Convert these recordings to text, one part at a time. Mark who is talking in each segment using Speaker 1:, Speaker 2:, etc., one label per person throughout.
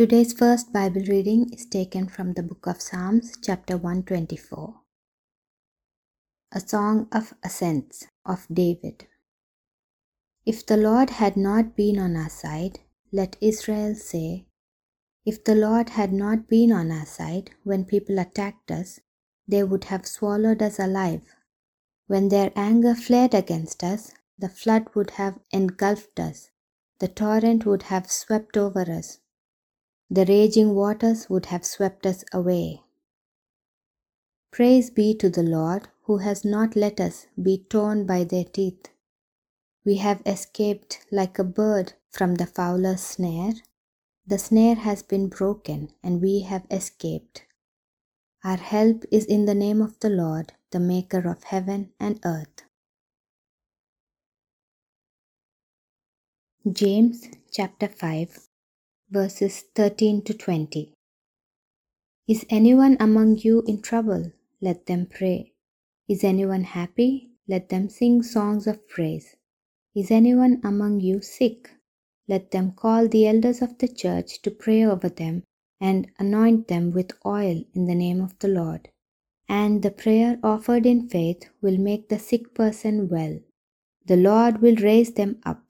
Speaker 1: Today's first Bible reading is taken from the book of Psalms, chapter 124. A Song of Ascents of David. If the Lord had not been on our side, let Israel say, If the Lord had not been on our side when people attacked us, they would have swallowed us alive. When their anger flared against us, the flood would have engulfed us, the torrent would have swept over us, the raging waters would have swept us away. Praise be to the Lord, who has not let us be torn by their teeth. We have escaped like a bird from the fowler's snare. The snare has been broken, and we have escaped. Our help is in the name of the Lord, the Maker of heaven and earth. James chapter 5, verses 13 to 20. Is anyone among you in trouble? Let them pray. Is anyone happy? Let them sing songs of praise. Is anyone among you sick? Let them call the elders of the church to pray over them and anoint them with oil in the name of the Lord. And the prayer offered in faith will make the sick person well. The Lord will raise them up.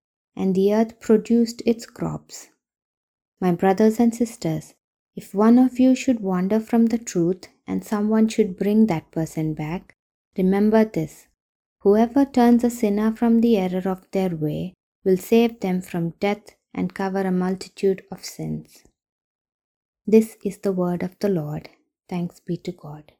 Speaker 1: and the earth produced its crops. My brothers and sisters, if one of you should wander from the truth and someone should bring that person back, remember this whoever turns a sinner from the error of their way will save them from death and cover a multitude of sins. This is the word of the Lord. Thanks be to God.